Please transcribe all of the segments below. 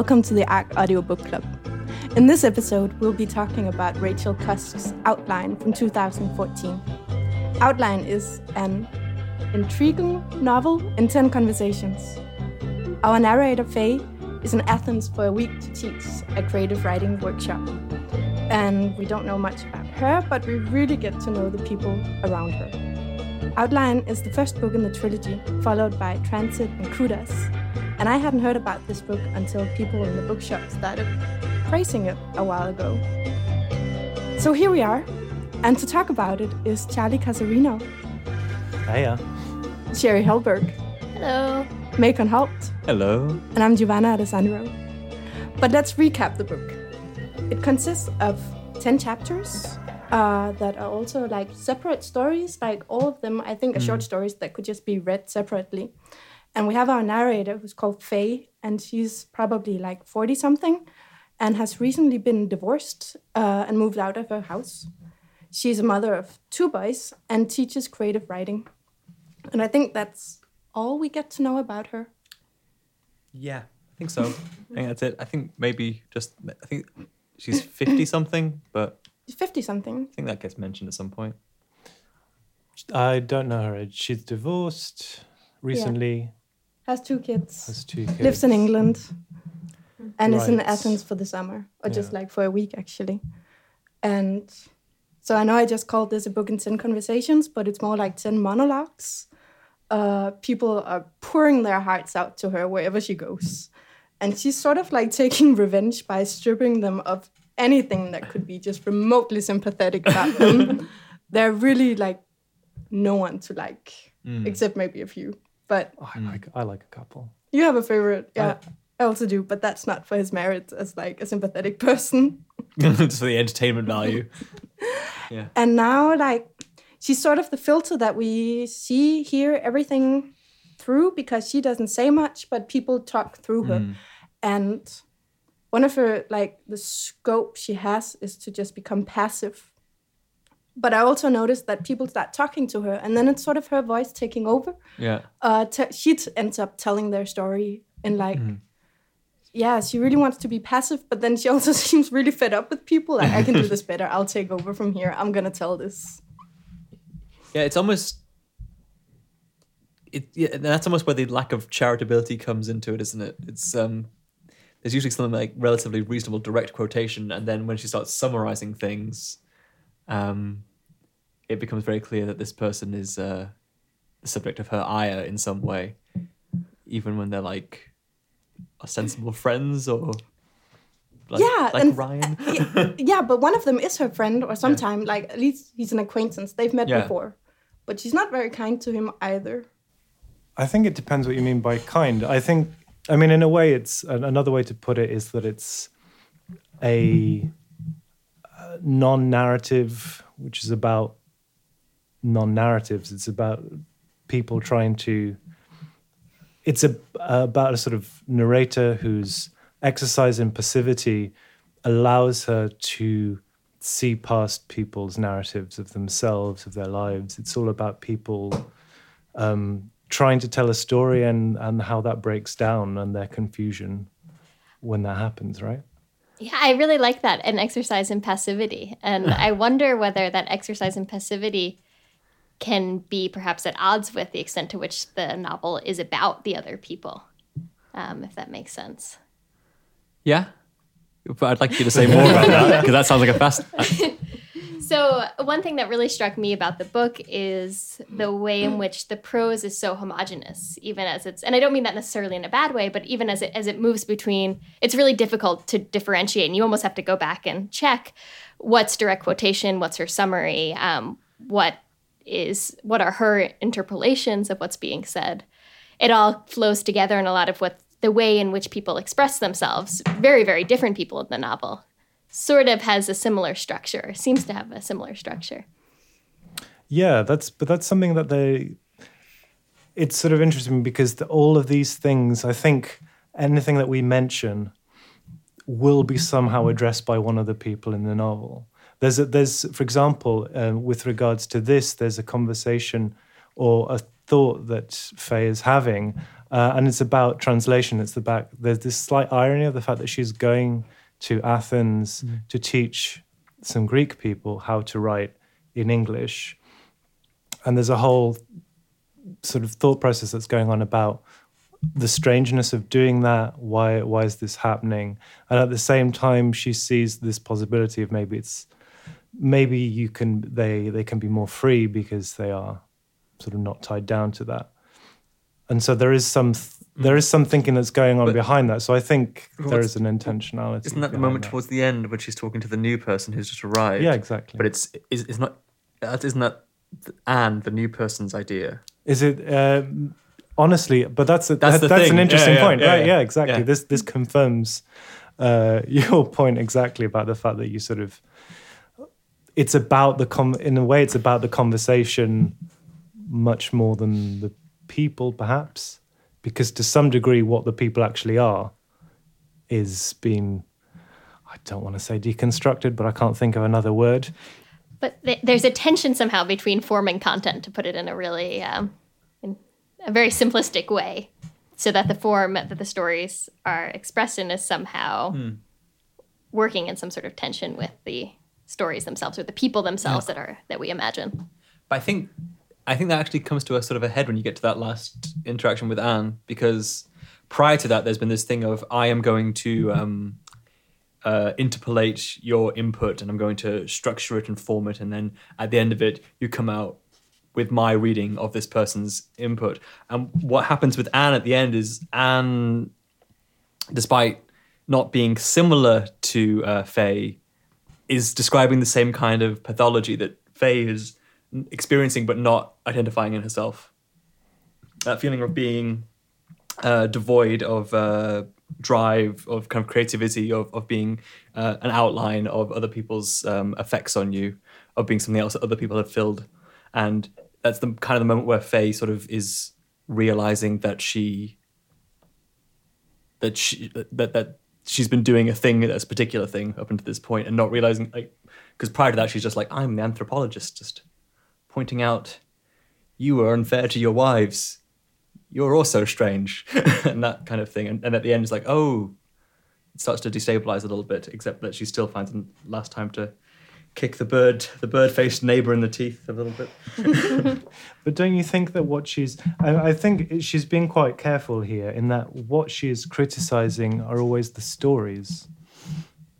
welcome to the ARC Audiobook Club. In this episode, we'll be talking about Rachel Cusk's Outline from 2014. Outline is an intriguing novel in 10 conversations. Our narrator, Faye, is in Athens for a week to teach a creative writing workshop. And we don't know much about her, but we really get to know the people around her. Outline is the first book in the trilogy, followed by Transit and Kudos. And I hadn't heard about this book until people in the bookshop started praising it a while ago. So here we are, and to talk about it is Charlie Casarino, Hiya. Sherry Helberg, Hello. Macon Holt, Hello. and I'm Giovanna Alessandro. But let's recap the book. It consists of 10 chapters uh, that are also like separate stories, like all of them, I think, are short stories that could just be read separately. And we have our narrator who's called Faye, and she's probably like 40 something and has recently been divorced uh, and moved out of her house. She's a mother of two boys and teaches creative writing. And I think that's all we get to know about her. Yeah, I think so. I think that's it. I think maybe just I think she's fifty something, but 50 something. I think that gets mentioned at some point. I don't know her age. She's divorced recently. Has two kids. Has two kids. Lives in England. And is in Right. Athens for the summer, or just like for a week actually. And so I know I just called this a book in 10 conversations, but it's more like 10 monologues. Uh, people are pouring their hearts out to her wherever she goes. And she's sort of like taking revenge by stripping them of anything that could be just remotely sympathetic about them. They're really like no one to like, except maybe a few. But Oh, I like mm. I like a couple. you have a favorite, yeah. I also do, but that's not for his merit as like a sympathetic person. it's for the entertainment value. yeah. And now, like, she's sort of the filter that we see, hear everything through because she doesn't say much, but people talk through her. Mm. And one of her, like, the scope she has is to just become passive. But I also noticed that people start talking to her, and then it's sort of her voice taking over. Yeah. uh, t- she t- ends up telling their story in like, yeah, she really wants to be passive, but then she also seems really fed up with people. Like, I can do this better. I'll take over from here. I'm gonna tell this. Yeah, it's almost it. Yeah, that's almost where the lack of charitability comes into it, isn't it? It's um, there's usually something like relatively reasonable direct quotation, and then when she starts summarizing things, um, it becomes very clear that this person is uh, the subject of her ire in some way, even when they're like ostensible friends or like, Yeah, like and- Ryan. yeah, yeah, but one of them is her friend, or sometime like at least he's an acquaintance. They've met Yeah. before, but she's not very kind to him either. I think it depends what you mean by kind. I think, I mean, in a way, it's another way to put it is that it's a uh, non-narrative, which is about non-narratives. It's about people trying to. It's a, about a sort of narrator whose exercise in passivity allows her to see past people's narratives of themselves, of their lives. It's all about people um, trying to tell a story and and how that breaks down and their confusion when that happens, right? Yeah, I really like that an exercise in passivity. And I wonder whether that exercise in passivity can be perhaps at odds with the extent to which the novel is about the other people, um, if that makes sense. yeah, but I'd like you to say more about that because that sounds like a fast. So, one thing that really struck me about the book is the way in which the prose is so homogenous, even as it's, and I don't mean that necessarily in a bad way, but even as it as it moves between, it's really difficult to differentiate, and you almost have to go back and check what's direct quotation, what's her summary, um, what is what are her interpolations of what's being said. It all flows together in a lot of what the way in which people express themselves, very very different people in the novel, sort of has a similar structure, seems to have a similar structure. Yeah, that's but that's something that they. It's sort of interesting because the, all of these things, I think, anything that we mention, will be somehow addressed by one of the people in the novel. There's a, there's for example, um, with regards to this, there's a conversation or a thought that Faye is having uh, and it's about translation. It's about there's this slight irony of the fact that she's going to Athens mm. to teach some Greek people how to write in English, and there's a whole sort of thought process that's going on about the strangeness of doing that. Why why is this happening? And at the same time, she sees this possibility of maybe it's maybe you can they they can be more free because they are sort of not tied down to that. And so there is some th- there is some thinking that's going on But- behind that. So I think there What's- an intentionality. Isn't that the moment that. towards the end when she's talking to the new person who's just arrived? Yeah, exactly. But it's is it's not that isn't that th- Anne the new person's idea? Is it um, honestly? But that's a, That's that- that's an interesting yeah, point, yeah, right? yeah. Yeah, exactly. Yeah. This this confirms uh, your point exactly about the fact that you sort of it's about the com in a way it's about the conversation much more than the people perhaps because to some degree what the people actually are is being I don't want to say deconstructed but I can't think of another word. But th- there's a tension somehow between form and content, to put it in a really, um, in a very simplistic way, so that the form that the stories are expressed in is somehow working in some sort of tension with the stories themselves or the people themselves that are that we imagine. But I think I think that actually comes to a sort of a head when you get to that last interaction with Anne, because prior to that, there's been this thing of I am going to um, uh, interpolate your input and I'm going to structure it and form it, and then at the end of it, you come out with my reading of this person's input. And what happens with Anne at the end is Anne, despite not being similar to uh, Faye, is describing the same kind of pathology that Faye is experiencing but not identifying in herself. That feeling of being uh, devoid of uh, drive, of kind of creativity, of, of being uh, an outline of other people's um, effects on you, of being something else that other people have filled. And that's the kind of the moment where Faye sort of is realizing that she that she that that she's been doing a thing that's a particular thing up until this point and not realizing like because prior to that she's just like i'm the anthropologist just pointing out you are unfair to your wives. You're also strange and that kind of thing. And, and at the end it's like oh it starts to destabilize a little bit except that she still finds the last time to kick the bird the bird faced neighbor in the teeth a little bit. But don't you think that what she's, I, I think she's being quite careful here in that what she is criticizing are always the stories.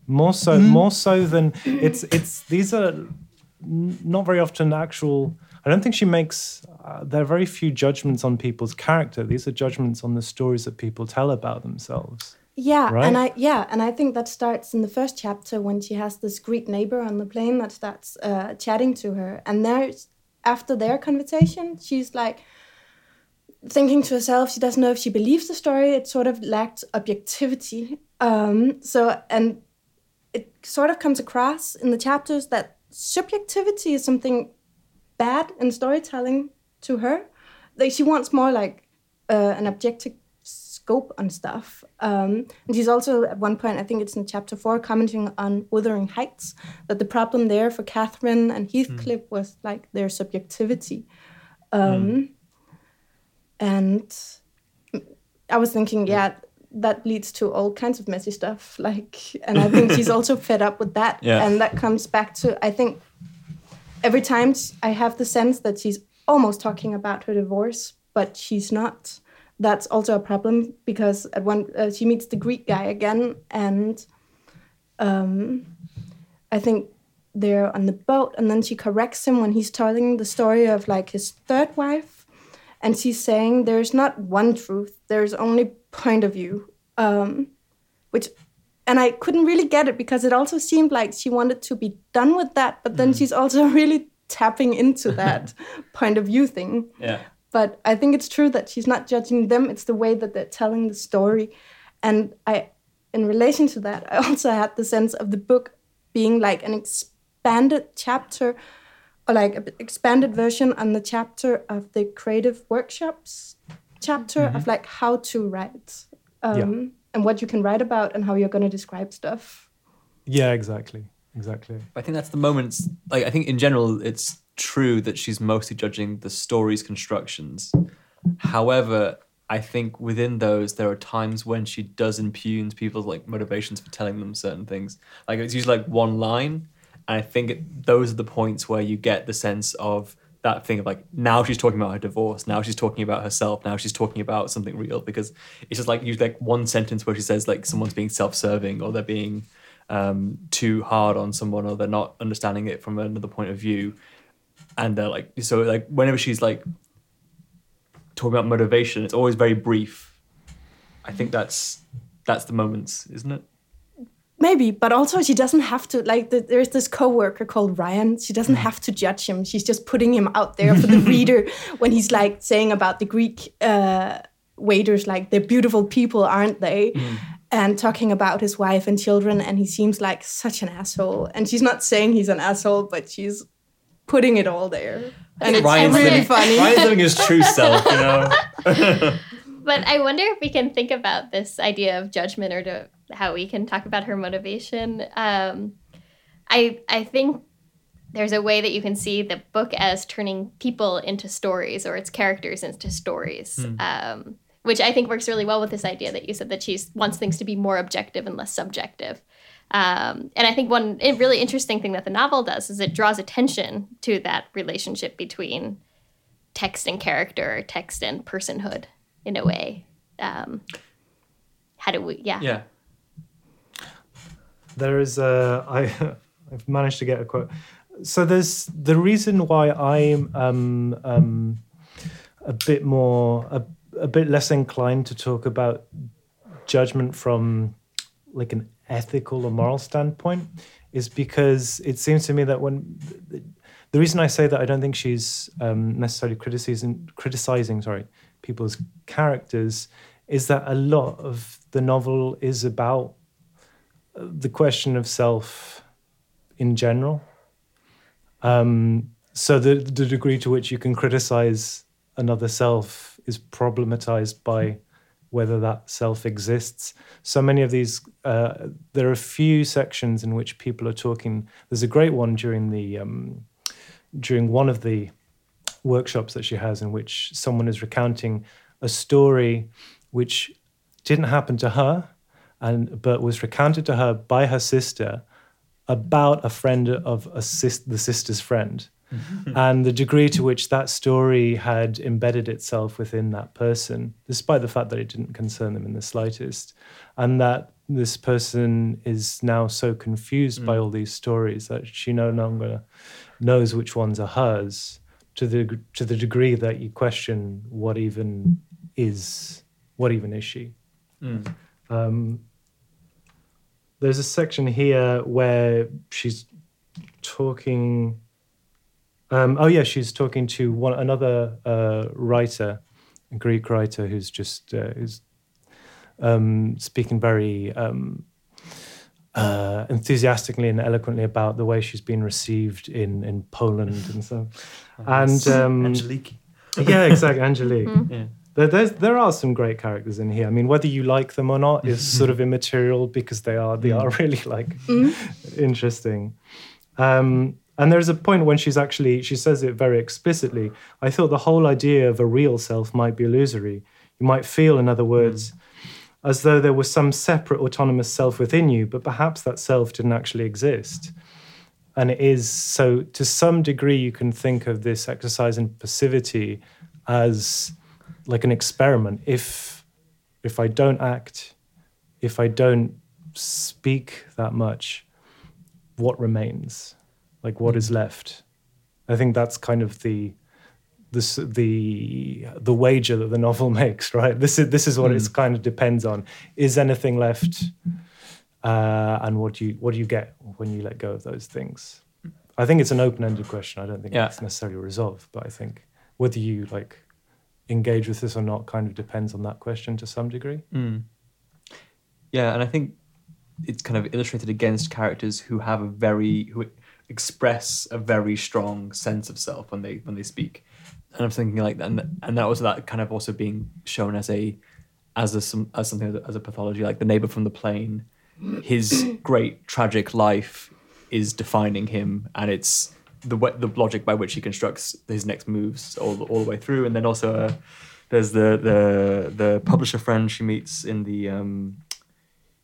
More so, mm. more so than it's, it's, these are n- not very often actual, I don't think she makes, uh, there are very few judgments on people's character. These are judgments on the stories that people tell about themselves. Yeah, Right? and I yeah, and I think that starts in the first chapter when she has this Greek neighbor on the plane that starts uh, chatting to her, and there's after their conversation, she's like thinking to herself, she doesn't know if she believes the story. It sort of lacked objectivity. Um, so and it sort of comes across in the chapters that subjectivity is something bad in storytelling to her. Like she wants more like uh, an objective scope on stuff. Um, and she's also at one point, I think it's in chapter four, commenting on Wuthering Heights, that the problem there for Catherine and Heathcliff was like their subjectivity. Um, And I was thinking, yeah, that leads to all kinds of messy stuff. Like, and I think she's also fed up with that. Yeah. And that comes back to, I think, every time I have the sense that she's almost talking about her divorce, but she's not. That's also a problem because at one uh, she meets the Greek guy again, and um, I think they're on the boat, and then she corrects him when he's telling the story of like his third wife, and she's saying there's not one truth, there's only point of view, um, which and I couldn't really get it because it also seemed like she wanted to be done with that, but then she's also really tapping into that point of view thing. yeah But I think it's true that she's not judging them; it's the way that they're telling the story. And I, in relation to that, I also had the sense of the book being like an expanded chapter, or like an expanded version on the chapter of the creative workshops chapter of like how to write um, Yeah. and what you can write about and how you're going to describe stuff. Yeah, exactly. Exactly. I think that's the moments. Like I think in general, it's true that she's mostly judging the story's constructions. However, I think within those there are times when she does impugn people's like motivations for telling them certain things. Like it's usually like one line, and I think it, those are the points where you get the sense of that thing of like now she's talking about her divorce, now she's talking about herself, now she's talking about something real because it's just like you like one sentence where she says like someone's being self-serving or they're being um, too hard on someone or they're not understanding it from another point of view, and they're like so like whenever she's like talking about motivation, it's always very brief. I think that's that's the moments, isn't it? Maybe, but also she doesn't have to. Like, the, there's this coworker called Ryan. She doesn't have to judge him. She's just putting him out there for the reader when he's like saying about the Greek uh, waiters, like they're beautiful people, aren't they? And talking about his wife and children, and he seems like such an asshole. And she's not saying he's an asshole, but she's putting it all there, and it's Ryan's really living, funny. Ryan's living his true self, you know. But I wonder if we can think about this idea of judgment or to how we can talk about her motivation. Um, I I think there's a way that you can see the book as turning people into stories or its characters into stories, um, which I think works really well with this idea that you said that she wants things to be more objective and less subjective. Um, and I think one really interesting thing that the novel does is it draws attention to that relationship between text and character, text and personhood in a way. Um, how do we? Yeah. Yeah. There is a I I've managed to get a quote. So there's the reason why I'm um, um, a bit more a, a bit less inclined to talk about judgment from like an ethical or moral standpoint is because it seems to me that when the reason I say that I don't think she's um, necessarily criticizing criticizing sorry people's characters is that a lot of the novel is about the question of self in general. Um, so the the degree to which you can criticize another self is problematized by whether that self exists. So many of these, uh, there are a few sections in which people are talking. There's a great one during the um, during one of the workshops that she has, in which someone is recounting a story which didn't happen to her, and but was recounted to her by her sister about a friend of a sis, the sister's friend, mm-hmm. and the degree to which that story had embedded itself within that person, despite the fact that it didn't concern them in the slightest, and that this person is now so confused by mm. all these stories that she no longer knows which ones are hers to the to the degree that you question what even is what even is she. Mm. Um, there's a section here where she's talking. Um, oh yeah, she's talking to one another uh, writer, a Greek writer who's just uh, who's um, speaking very um, uh, enthusiastically and eloquently about the way she's been received in in Poland and so. And um, Angelique. yeah, exactly, Angelique. Yeah. There, there's, there are some great characters in here. I mean, whether you like them or not is sort of immaterial because they are they mm. are really like mm-hmm. interesting. Um, and there's a point when she's actually she says it very explicitly. I thought the whole idea of a real self might be illusory. You might feel, in other words, mm. as though there was some separate autonomous self within you, but perhaps that self didn't actually exist. And it is so to some degree you can think of this exercise in passivity as like an experiment. If if I don't act, if I don't speak that much, what remains? Like what is left? I think that's kind of the this the the wager that the novel makes, right? This is this is what it kind of depends on. Is anything left? Uh, and what do you what do you get when you let go of those things? I think it's an open-ended question. I don't think Yeah. it's necessarily resolved, but I think whether you like engage with this or not kind of depends on that question to some degree. Mm. Yeah, and I think it's kind of illustrated against characters who have a very who express a very strong sense of self when they when they speak. And I'm thinking like that, and, that was that kind of also being shown as a as a as something as a pathology, like the neighbor from the plane. His great tragic life is defining him, and it's the the logic by which he constructs his next moves all all the way through, and then also uh, there's the the the publisher friend she meets in the um,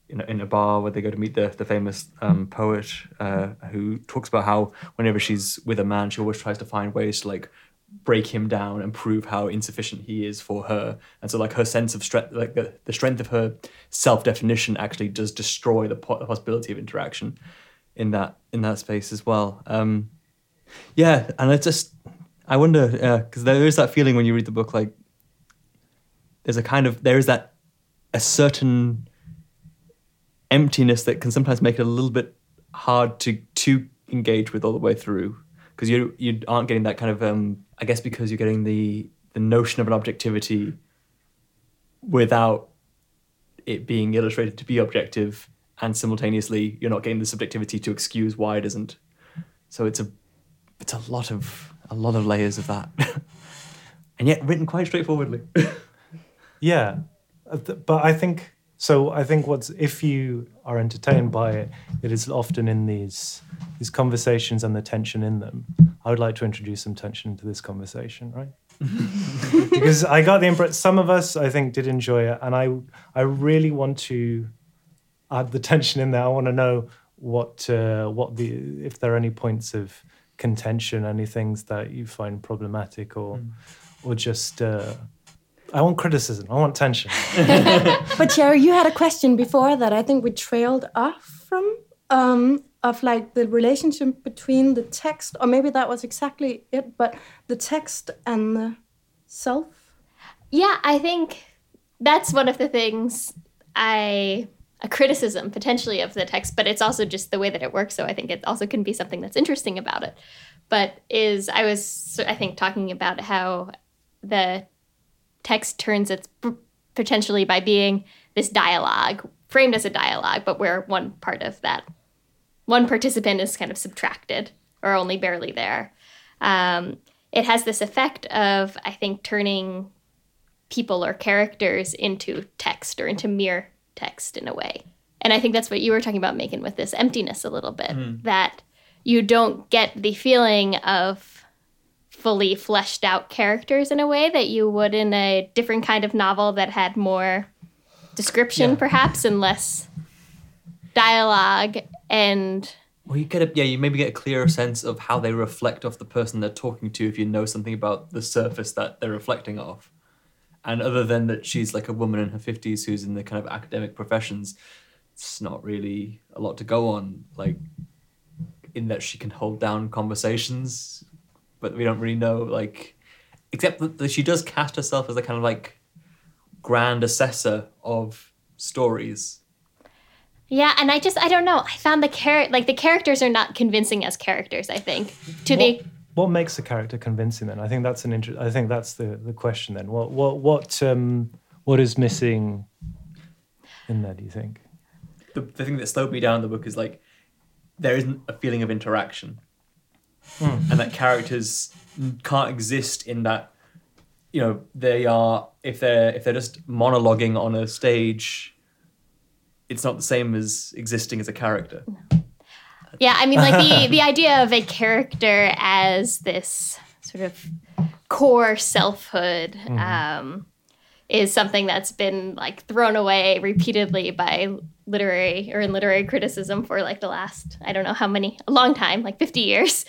in a, in a bar where they go to meet the the famous um, poet uh, who talks about how whenever she's with a man, she always tries to find ways to like break him down and prove how insufficient he is for her. And so like her sense of strength, like the, the strength of her self definition, actually does destroy the, po- the possibility of interaction in that in that space as well. Um, yeah, and it's just I wonder because there is that feeling when you read the book like there's a kind of there is that a certain emptiness that can sometimes make it a little bit hard to to engage with all the way through. Because you you aren't getting that kind of um I guess because you're getting the the notion of an objectivity without it being illustrated to be objective and simultaneously you're not getting the subjectivity to excuse why it isn't. So it's a it's a lot of a lot of layers of that and yet written quite straightforwardly Yeah, but I think so. I think what's if you are entertained by it, it is often in these these conversations and the tension in them. I would like to introduce some tension into this conversation, right? because I got the impression some of us I think did enjoy it, and I I really want to add the tension in there. I want to know what uh, what the if there are any points of contention, any things that you find problematic, or or just. Uh, I want criticism. I want tension. But Sherry, you had a question before that I think we trailed off from um, of like the relationship between the text, or maybe that was exactly it, but the text and the self. Yeah, I think that's one of the things I a criticism potentially of the text, but it's also just the way that it works. So I think it also can be something that's interesting about it. But is I was I think talking about how the text turns its potentially by being this dialogue framed as a dialogue, but where one part of that one participant is kind of subtracted or only barely there. Um, it has this effect of I think turning people or characters into text or into mere text in a way. And I think that's what you were talking about, Macon, with this emptiness a little bit, mm. that you don't get the feeling of fully fleshed out characters in a way that you would in a different kind of novel that had more description, Yeah. perhaps, and less dialogue. And Well, you get a yeah, you maybe get a clearer sense of how they reflect off the person they're talking to if you know something about the surface that they're reflecting off. And other than that, she's like a woman in her fifties who's in the kind of academic professions. It's not really a lot to go on, like in that she can hold down conversations, but we don't really know like, except that she does cast herself as a kind of like grand assessor of stories. yeah, and I just I don't know. I found the char- like the characters are not convincing as characters. I think to the what, what makes a character convincing then? I think that's an inter- I think that's the, the question then. What what what um what is missing in there, do you think? the, the thing that slowed me down in the book is like there isn't a feeling of interaction and that characters can't exist in that you know they are if they're if they're just monologuing on a stage it's not the same as existing as a character Yeah, I mean, like the the idea of a character as this sort of core selfhood um, is something that's been like thrown away repeatedly by literary or in literary criticism for like the last I don't know how many a long time, like fifty years.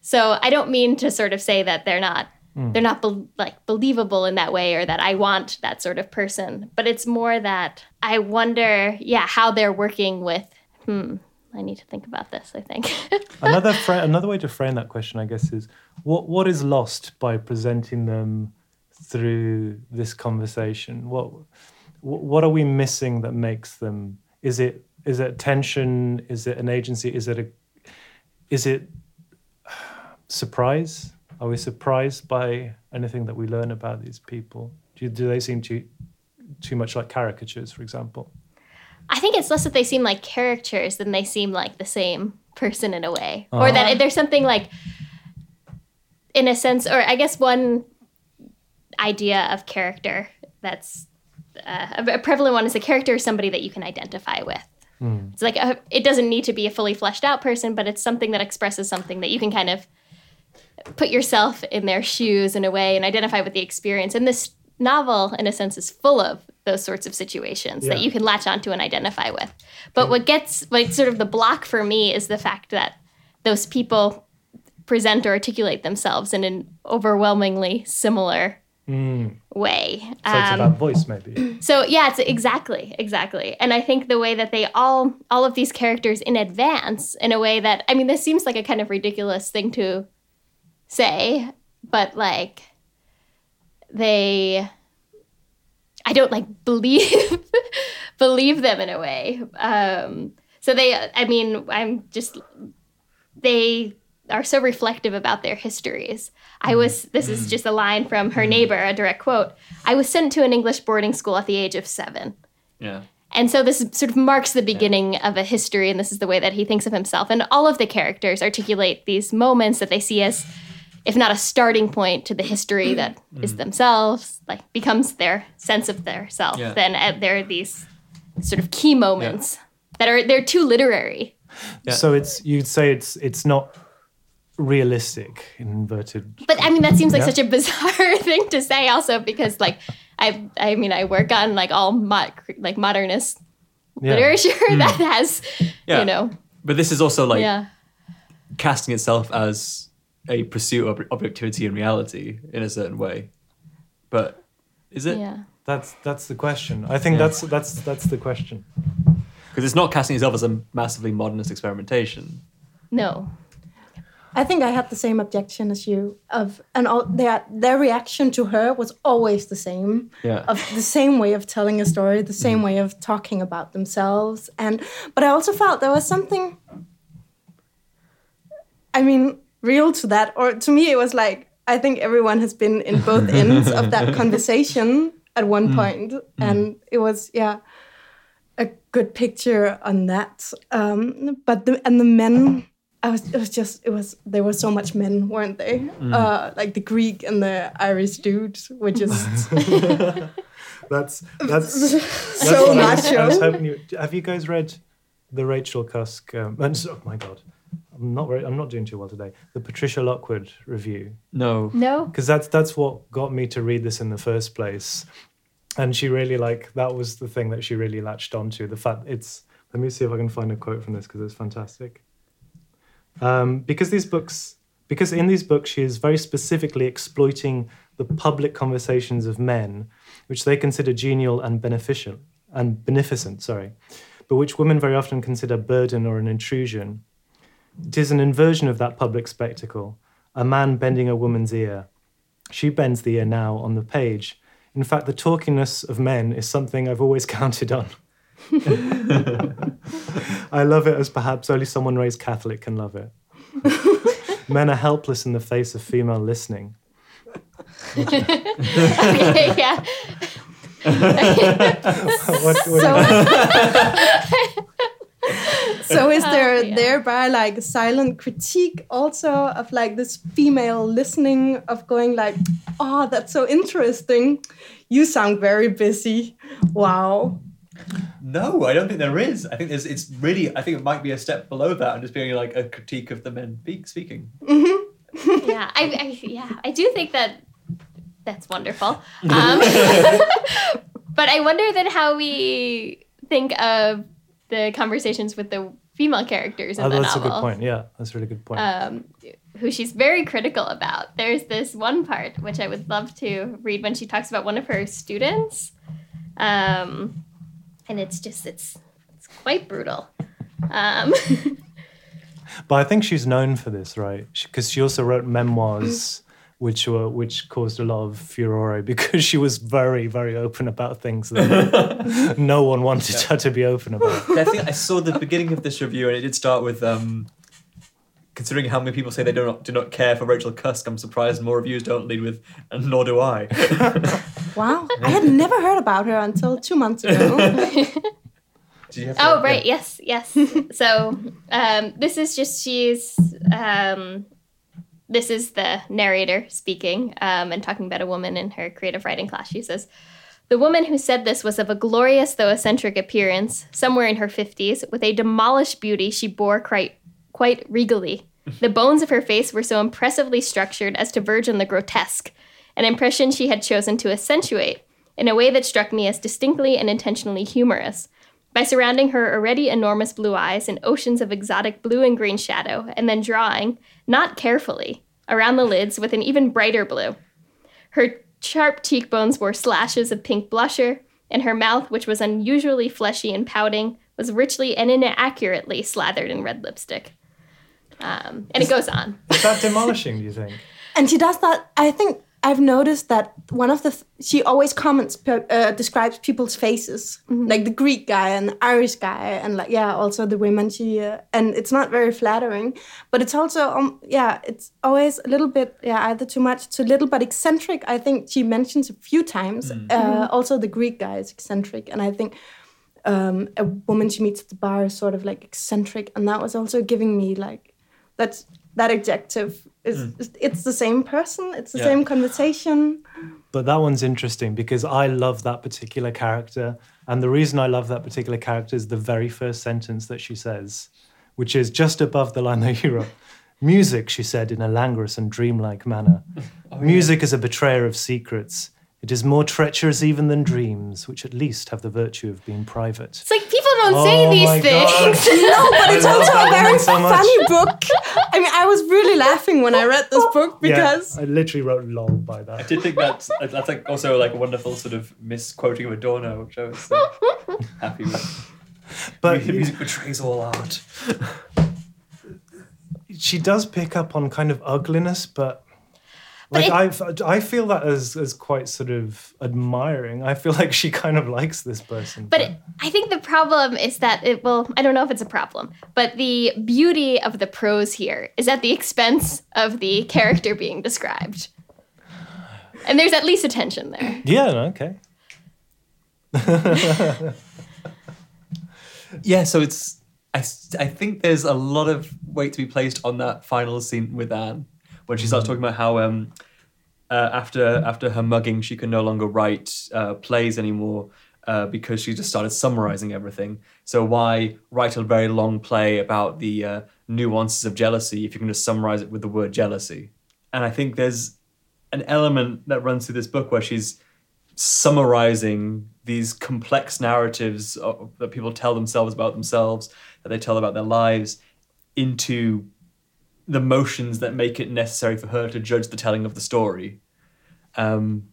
So I don't mean to sort of say that they're not they're not bel like believable in that way or that I want that sort of person, but it's more that I wonder, yeah, how they're working with. Hmm, I need to think about this. I think. another fra- another way to frame that question, I guess, is what what is lost by presenting them through this conversation? What what are we missing that makes them? Is it is it tension? Is it an agency? Is it a is it surprise? Are we surprised by anything that we learn about these people? Do, do they seem too too much like caricatures, for example? I think it's less that they seem like characters than they seem like the same person in a way, or that there's something like, in a sense, or I guess one idea of character that's uh, a prevalent one is a character is somebody that you can identify with. It's like a, it doesn't need to be a fully fleshed out person, but it's something that expresses something that you can kind of put yourself in their shoes in a way and identify with the experience. And this novel, in a sense, is full of those sorts of situations that you can latch onto and identify with. But what gets like sort of the block for me is the fact that those people present or articulate themselves in an overwhelmingly similar way. So it's Um, about voice, maybe. so yeah, it's exactly, exactly. And I think the way that they all all of these characters in advance in a way that I mean this seems like a kind of ridiculous thing to say, but like they I don't like believe believe them in a way. Um so they I mean, I'm just they are so reflective about their histories. I mm-hmm. was, this is mm-hmm. just a line from her mm-hmm. neighbor, a direct quote. I was sent to an English boarding school at the age of seven. Yeah. And so this sort of marks the beginning of a history, and this is the way that he thinks of himself. And all of the characters articulate these moments that they see as, if not a starting point to the history mm-hmm. that is mm-hmm. themselves, like becomes their sense of their self. Yeah. Then uh, there are these sort of key moments that are they're too literary. Yeah. So it's you'd say it's it's not realistic in inverted. But I mean, that seems like Yeah. such a bizarre thing to say, also because like I, I mean, I work on like all mod, like modernist Yeah. literature that mm. has, Yeah. you know, But this is also like yeah, casting itself as a pursuit of objectivity and reality in a certain way. But is it? yeah. That's that's the question. I think Yeah. that's that's that's the question. Because it's not casting itself as a massively modernist experimentation. No, I think I had the same objection as you of and all their their reaction to her was always the same. Yeah. Of the same way of telling a story, the same mm. way of talking about themselves. And but I also felt there was something I mean, real to that. Or to me it was like I think everyone has been in both ends of that conversation at one point. And it was yeah a good picture on that. Um, but the and the men, I was it was just it was there were so much men, weren't they? Uh, like the Greek and the Irish dude were just That's that's so what I was, I was hoping you. Have you guys read the Rachel Cusk? Um, and oh my god, I'm not very. I'm not doing too well today. The Patricia Lockwood review, No. no. because that's that's what got me to read this in the first place. And she really like that was the thing that she really latched onto. The fact it's. Let me see if I can find a quote from this because it's fantastic. Um, because these books, because in these books, she is very specifically exploiting the public conversations of men, which they consider genial and beneficial and beneficent, sorry, but which women very often consider burden or an intrusion. It is an inversion of that public spectacle, a man bending a woman's ear. She bends the ear now on the page. In fact, the talkiness of men is something I've always counted on. I love it as perhaps only someone raised Catholic can love it. Men are helpless in the face of female listening. Okay, yeah. What, what So, so is there Oh, yeah. thereby like silent critique also of like this female listening of going like, oh, that's so interesting. You sound very busy. Wow. No, I don't think there is. I think there's. It's really. I think it might be a step below that, and just being like a critique of the men speak, speaking. yeah, I, I yeah, I do think that that's wonderful. Um, but I wonder then how we think of the conversations with the female characters in oh, the that's novel. a good point. Yeah, that's a really good point. Um, who she's very critical about. There's this one part which I would love to read when she talks about one of her students, um, and it's just it's it's quite brutal. Um, But I think she's known for this, right? Because she also wrote memoirs, which were which caused a lot of furore because she was very, very open about things that no one wanted her to be open about. I think I saw the beginning of this review, and it did start with. Um, Considering how many people say they do not do not care for Rachel Cusk, I'm surprised more reviews don't lead with, and nor do I. Wow. I had never heard about her until two months ago. Do you have to- Oh right, yeah. yes, yes. so um, this is just she's um, this is the narrator speaking um, and talking about a woman in her creative writing class. She says, "The woman who said this was of a glorious though eccentric appearance, somewhere in her fifties, with a demolished beauty she bore quite quite regally. The bones of her face were so impressively structured as to verge on the grotesque." an impression she had chosen to accentuate in a way that struck me as distinctly and intentionally humorous. By surrounding her already enormous blue eyes in oceans of exotic blue and green shadow, and then drawing, not carefully, around the lids with an even brighter blue. Her sharp cheekbones wore slashes of pink blusher, and her mouth, which was unusually fleshy and pouting, was richly and inaccurately slathered in red lipstick. Um, and it goes on. Is that demolishing? Do you think? And she does that. I think I've noticed that one of the th- she always comments uh, describes people's faces, like the Greek guy and the Irish guy, and like yeah, also the women. She uh, and it's not very flattering, but it's also um yeah, it's always a little bit yeah either too much, too little, but eccentric. I think she mentions a few times. Uh, also, the Greek guy is eccentric, and I think um, a woman she meets at the bar is sort of like eccentric, and that was also giving me like that's that adjective hmm. is it's the same person, it's the Yeah. same conversation. But that one's interesting because I love that particular character. And the reason I love that particular character is the very first sentence that she says, which is just above the line that you wrote. Music, she said in a languorous and dreamlike manner. Oh, Music is a betrayer of secrets. It is more treacherous even than dreams, which at least have the virtue of being private. It's like people don't Oh say these things. No, but it's also a very so funny book. I mean, I was really laughing when I read this book because yeah, I literally wrote lol by that. I did think that's that's like also like a wonderful sort of misquoting of Adorno, which I was uh, happy with. But music betrays all art. she does pick up on kind of ugliness, but But like it- I, I feel that as as quite sort of admiring. I feel like she kind of likes this person. But it, I think the problem is that it well, I don't know if it's a problem, but the beauty of the prose here is at the expense of the character being described. And there's at least a tension there. yeah, okay. Yeah, so it's I I think there's a lot of weight to be placed on that final scene with Anne when she starts talking about how um uh, after after her mugging she can no longer write uh, plays anymore uh, because she just started summarizing everything. So why write a very long play about the uh, nuances of jealousy if you can just summarize it with the word jealousy? And I think there's an element that runs through this book where she's summarizing these complex narratives of, that people tell themselves about themselves, that they tell about their lives, into the motions that make it necessary for her to judge the telling of the story. Um,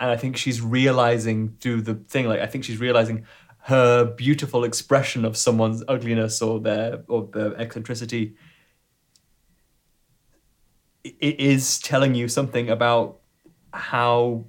and I think she's realizing through the thing, like I think she's realizing her beautiful expression of someone's ugliness or their or their eccentricity. It is telling you something about how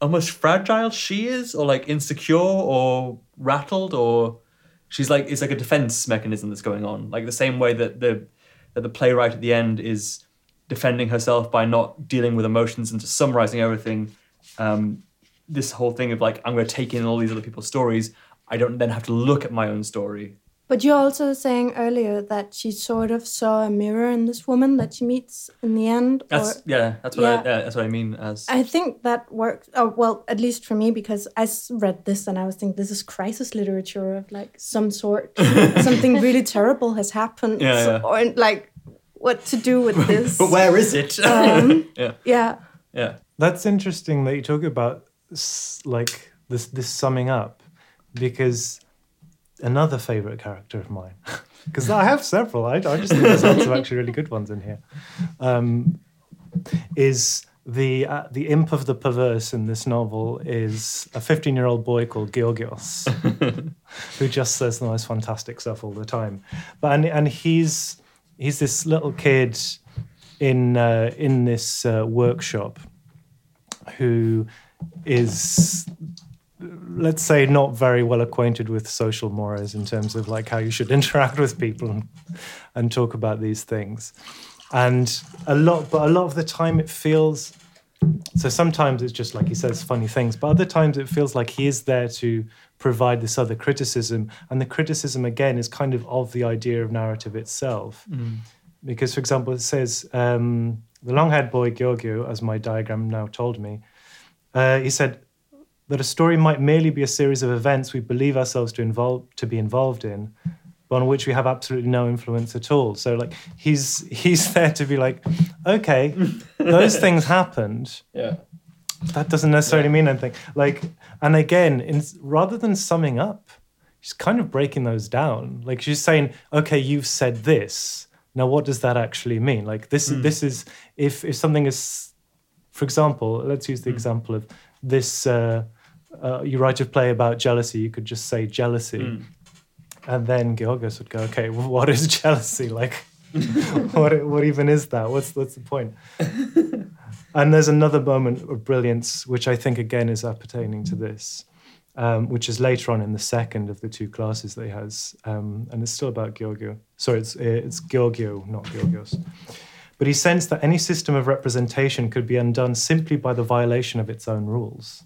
almost fragile she is or like insecure or rattled or she's like it's like a defense mechanism that's going on. Like the same way that the that the playwright at the end is defending herself by not dealing with emotions and just summarizing everything um, this whole thing of like i'm going to take in all these other people's stories. I don't then have to look at my own story But you're also saying earlier that she sort of saw a mirror in this woman that she meets in the end. that's or yeah that's what I, yeah. yeah, that's what i mean as I think that works. Oh, well, at least for me, because I read this and I was thinking this is crisis literature of like some sort. Something really terrible has happened. Yeah, so- yeah. Or like what to do with this. but where is it Um, yeah yeah. yeah That's interesting that you talk about like this this summing up because another favorite character of mine. Because I have several. I, I just think there's lots of actually really good ones in here. Um, is the uh, the imp of the perverse in this novel is a 15 year old boy called Georgios who just says the most fantastic stuff all the time. But and, and he's he's this little kid in uh, in this uh, workshop who is let's say not very well acquainted with social mores in terms of like how you should interact with people and, and talk about these things. And a lot but a lot of the time it feels so sometimes it's just like he says funny things but other times it feels like he is there to provide this other criticism. And the criticism again is kind of of the idea of narrative itself. Because for example it says um, the long-haired boy Giorgio as my diagram now told me uh, he said that a story might merely be a series of events we believe ourselves to involve to be involved in but on which we have absolutely no influence at all so like he's he's there to be like okay, those things happened. Yeah. That doesn't necessarily mean anything. Like, and again, in, rather than summing up, she's kind of breaking those down. Like she's saying, okay, you've said this. Now, what does that actually mean? Like this, this is if if something is, for example, let's use the example of this. Uh, uh, you write a play about jealousy. You could just say jealousy, and then Georgios would go, okay, well, what is jealousy? Like, what what even is that? What's what's the point? And there's another moment of brilliance, which I think again is appertaining to this, um, which is later on in the second of the two classes that he has, um, and it's still about Giorgio. Sorry, it's it's Giorgio, not Georgios. But he sensed that any system of representation could be undone simply by the violation of its own rules.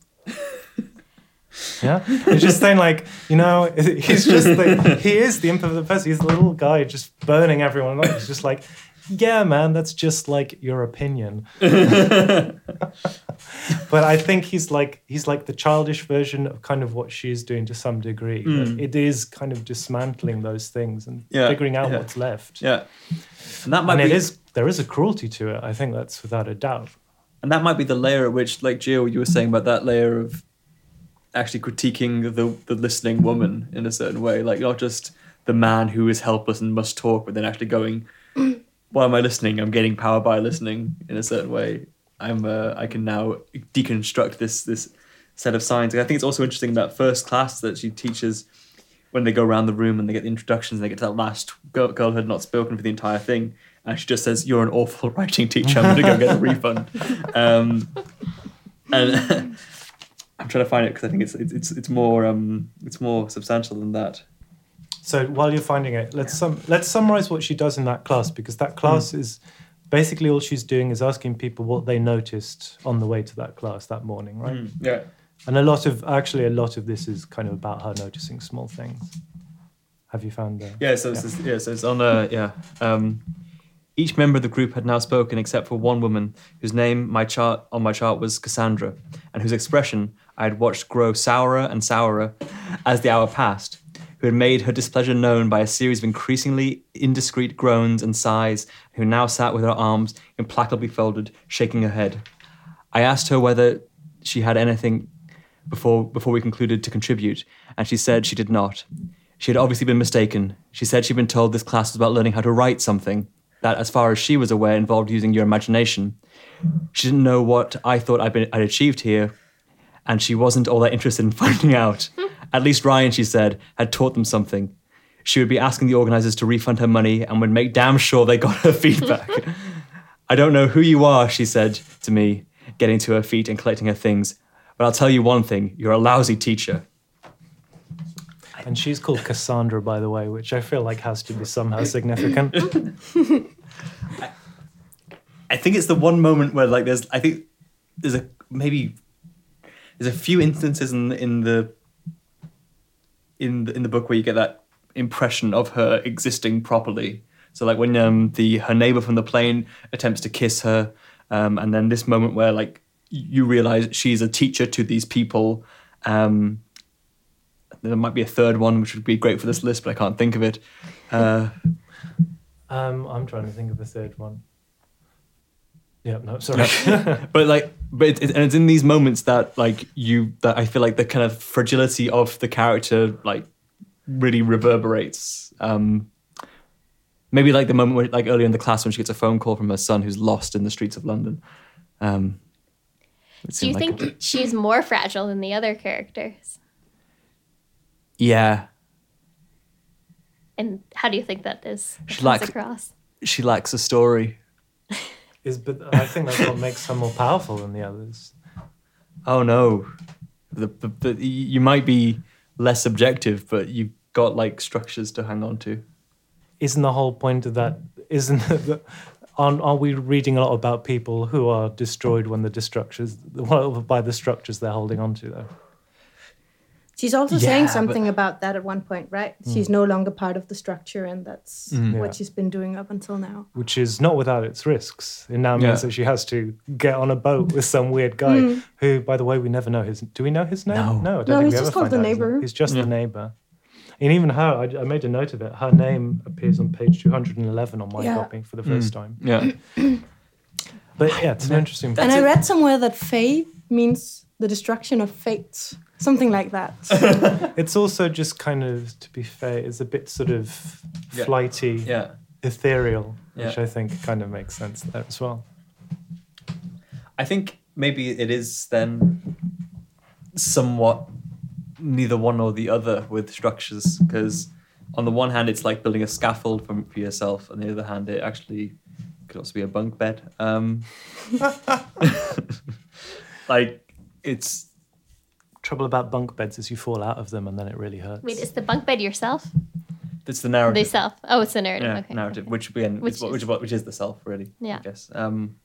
Yeah, it's just saying like you know he's just the, he is the imp of the perverse. He's the little guy just burning everyone up. He's just like, yeah, man, that's just like your opinion. but I think he's like he's like the childish version of kind of what she's doing to some degree. Mm. It is kind of dismantling those things and Yeah, figuring out yeah. what's left. Yeah. And that might And be it is there is a cruelty to it. I think that's without a doubt. and that might be the layer at which, like Jill, you were saying about that layer of actually critiquing the the listening woman in a certain way, like not just the man who is helpless and must talk, but then actually going, "Why am I listening? I'm getting power by listening in a certain way. I'm uh, I can now deconstruct this this set of signs." I think it's also interesting that first class that she teaches when they go around the room and they get the introductions, and they get to that last girl, girl who had not spoken for the entire thing, and she just says, "You're an awful writing teacher. I'm going to go get a refund." Um, and I'm trying to find it because I think it's it's it's, more um, it's more substantial than that. So while you're finding it, let's sum, let's summarize what she does in that class because that class is basically all she's doing is asking people what they noticed on the way to that class that morning, right? Yeah. And a lot of actually a lot of this is kind of about her noticing small things. Have you found that? Yeah, so it's, yeah, so it's on uh, yeah. Um, each member of the group had now spoken except for one woman whose name my chart on my chart was Cassandra, and whose expression I had watched grow sourer and sourer as the hour passed, who had made her displeasure known by a series of increasingly indiscreet groans and sighs, who now sat with her arms implacably folded, shaking her head. I asked her whether she had anything before before we concluded to contribute, and she said she did not. She had obviously been mistaken. She said she'd been told this class was about learning how to write something that, as far as she was aware, involved using your imagination. She didn't know what I thought I'd, been, I'd achieved here, and she wasn't all that interested in finding out. At least Ryan, she said, had taught them something. She would be asking the organizers to refund her money and would make damn sure they got her feedback. I don't know who you are, she said to me, getting to her feet and collecting her things, but I'll tell you one thing you're a lousy teacher. And she's called Cassandra, by the way, which I feel like has to be somehow significant. I think it's the one moment where like there's I think there's a maybe there's a few instances in in the in the, in the book where you get that impression of her existing properly. So like when um the her neighbor from the plane attempts to kiss her, um, and then this moment where like you realize she's a teacher to these people. Um, there might be a third one which would be great for this list, but I can't think of it. Uh, Um, I'm trying to think of the third one. Yeah, no, sorry. but like but it, it- and it's in these moments that like you that i feel like the kind of fragility of the character like really reverberates um maybe like the moment where like earlier in the class when she gets a phone call from her son who's lost in the streets of london um it Do you like- think she's more fragile than the other characters? yeah And how do you think that is She comes lacks- across? she lacks a story Is but I think that's what makes some more powerful than the others. oh no the, the, the you might be less objective but you've got like structures to hang on to Isn't the whole point of that? Isn't? Aren't, are we reading a lot about people who are destroyed when the structures, well, by the structures they're holding on to, though? She's also Yeah, saying but- something about that at one point, right? Hmm. She's no longer part of the structure, and that's Mm. what Yeah. she's been doing up until now. Which is not without its risks. It now means Yeah. that she has to get on a boat with some weird guy hmm. who, by the way, we never know his. Do we know his name? No. I don't No, think he's we just ever called find the out neighbor. He's just Yeah. the neighbor. And even her, I, I made a note of it. Her name appears on page 211 on my Yeah. copy for the hmm. first time. yeah But yeah, it's an interesting. And I read somewhere that Faye means the destruction of fate, something like that. It's also just kind of, to be fair, it's a bit sort of Yeah. flighty, Yeah. ethereal, which I think kind of makes sense there as well. I think maybe it is then somewhat neither one or the other with structures because on the one hand it's like building a scaffold for, for yourself on the other hand it actually could also be a bunk bed um like it's Trouble about bunk beds is you fall out of them and then it really hurts. Wait, is the bunk bed yourself? it's the narrative They self. Oh, it's the narrative. yeah, okay. narrative, which again, Which which, is, what, is- which, is what, which is the self, really. Yeah. I guess. Um,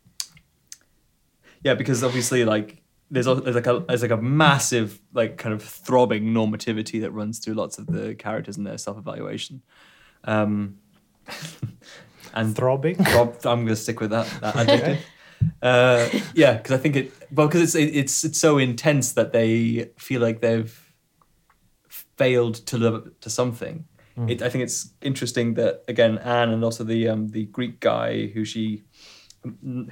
yeah, because obviously, like, there's al- there's like a there's like a massive like kind of throbbing normativity that runs through lots of the characters and their self evaluation. Um, and Throbbing. throb, I'm going to stick with that, that adjective. Uh, yeah, because I think it well because it's it, it's it's so intense that they feel like they've failed to live up to something. It, I think it's interesting that again Anne and also the um, the Greek guy who she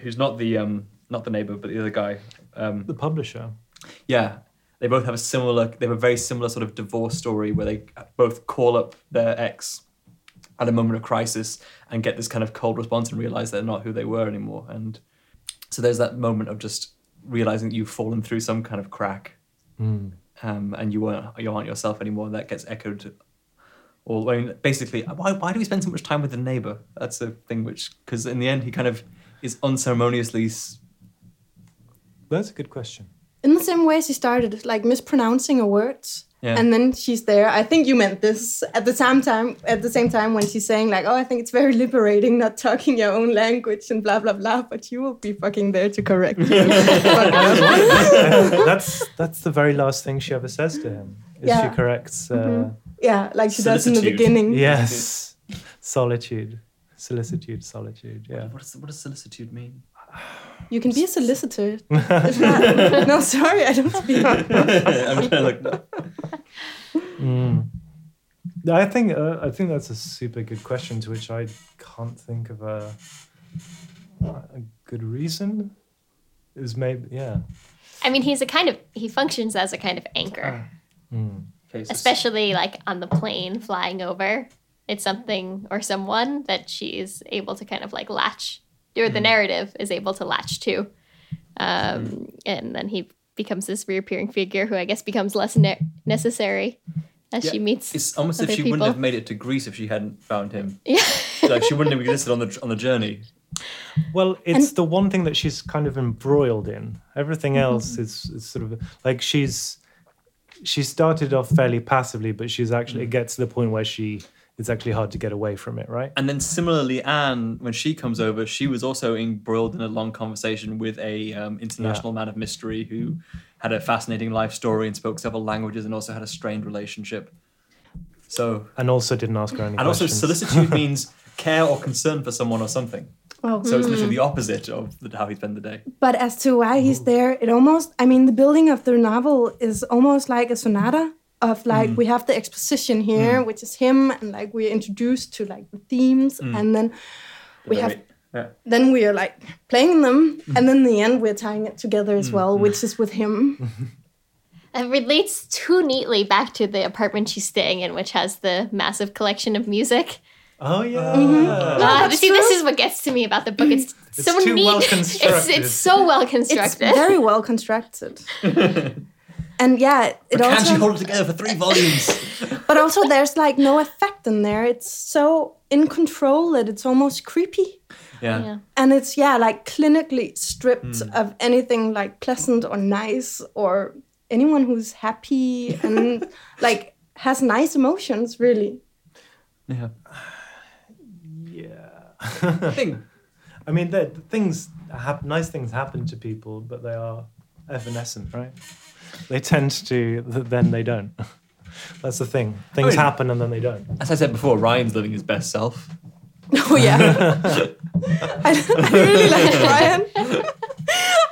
who's not the um, not the neighbor but the other guy. Um, The publisher. yeah, they both have a similar. They have a very similar sort of divorce story where they both call up their ex at a moment of crisis and get this kind of cold response and realize they're not who they were anymore. And so there's that moment of just realizing that you've fallen through some kind of crack, Mm. um, and you aren't you aren't yourself anymore. That gets echoed. All I mean, basically, why why do we spend so much time with the neighbor? That's a thing which because in the end he kind of is unceremoniously. That's a good question. In the same way as he started like mispronouncing a word. Yeah. And then she's there. I think you meant this at the same time. At the same time, when she's saying like, "Oh, I think it's very liberating not talking your own language and blah blah blah," but you will be fucking there to correct you. that's that's the very last thing she ever says to him. Is Yeah. she corrects? Uh, yeah, like she does in the beginning. Yes, solitude, solicitude, solitude. Yeah. What does what does solicitude mean? You can be a solicitor. Not- no, sorry, I don't speak. I'm trying to look. Mm. I think uh, I think that's a super good question to which I can't think of a a good reason. Is maybe yeah. I mean, he's a kind of he functions as a kind of anchor, Mm. Especially like on the plane flying over. It's something or someone that she's able to kind of like latch, or the mm. narrative is able to latch to, um, mm. and then he becomes this reappearing figure who I guess becomes less ne- necessary as Yeah, she meets. It's almost as if she people. wouldn't have made it to Greece if she hadn't found him. Yeah. Like she wouldn't have existed on the on the journey. Well, it's the one thing that she's kind of embroiled in. Everything mm-hmm. else is, is sort of like she's she started off fairly passively, but she's actually mm. it gets to the point where she it's actually hard to get away from it, right? And then similarly, Anne, when she comes over, she was also embroiled in a long conversation with a um, international man of mystery who had a fascinating life story and spoke several languages and also had a strained relationship. So, And also didn't ask her any and also solicitude means care or concern for someone or something. Oh. So it's literally the opposite of the, how he spent the day. But as to why he's there, it almost, I mean, the building of the novel is almost like a sonata of like, mm. we have the exposition here, mm. which is him, and like we're introduced to like the themes, mm. and then we have, Yeah. then we are like playing them, and then in the end, we're tying it together as well, which is with him. It relates too neatly back to the apartment she's staying in, which has the massive collection of music. Oh yeah. Mm-hmm. Oh, uh, that's see, this is what gets to me about the book. It's, It's so too neat. well it's, constructed. it's so well It's constructed. very well constructed. and yeah, it Can't also. you hold it together for three volumes? But also, there's like no effect in there. It's so in control that it's almost creepy. Yeah. yeah. And it's, yeah, like clinically stripped Hmm. of anything like pleasant or nice or anyone who's happy and like has nice emotions, really. Yeah. Yeah. I think I mean, the the things hap- nice things happen to people, but they are evanescent, right? They tend to, then they don't. That's the thing. Things mean- happen and then they don't. As I said before, Ryan's living his best self. Oh, yeah. I, I really like Ryan.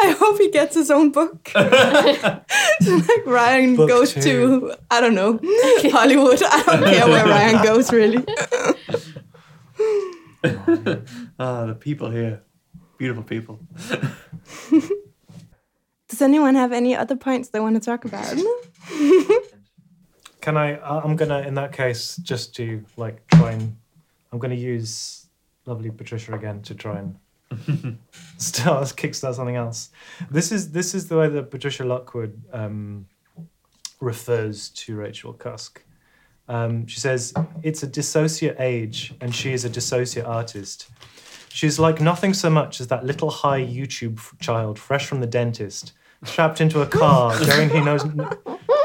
I hope he gets his own book. like Ryan Book goes two. to, I don't know, Hollywood. I don't care where Ryan goes, really. Ah, the people here. Beautiful people. Does anyone have any other points they want to talk about? Can I? I- I'm gonna, in that case, just to like try and, I'm gonna use lovely Patricia again to try and start kickstart something else. This is this is the way that Patricia Lockwood um, refers to Rachel Cusk. Um, she says it's a dissociate age, and she is a dissociate artist. She's like nothing so much as that little high YouTube f- child fresh from the dentist, strapped into a car, going he knows,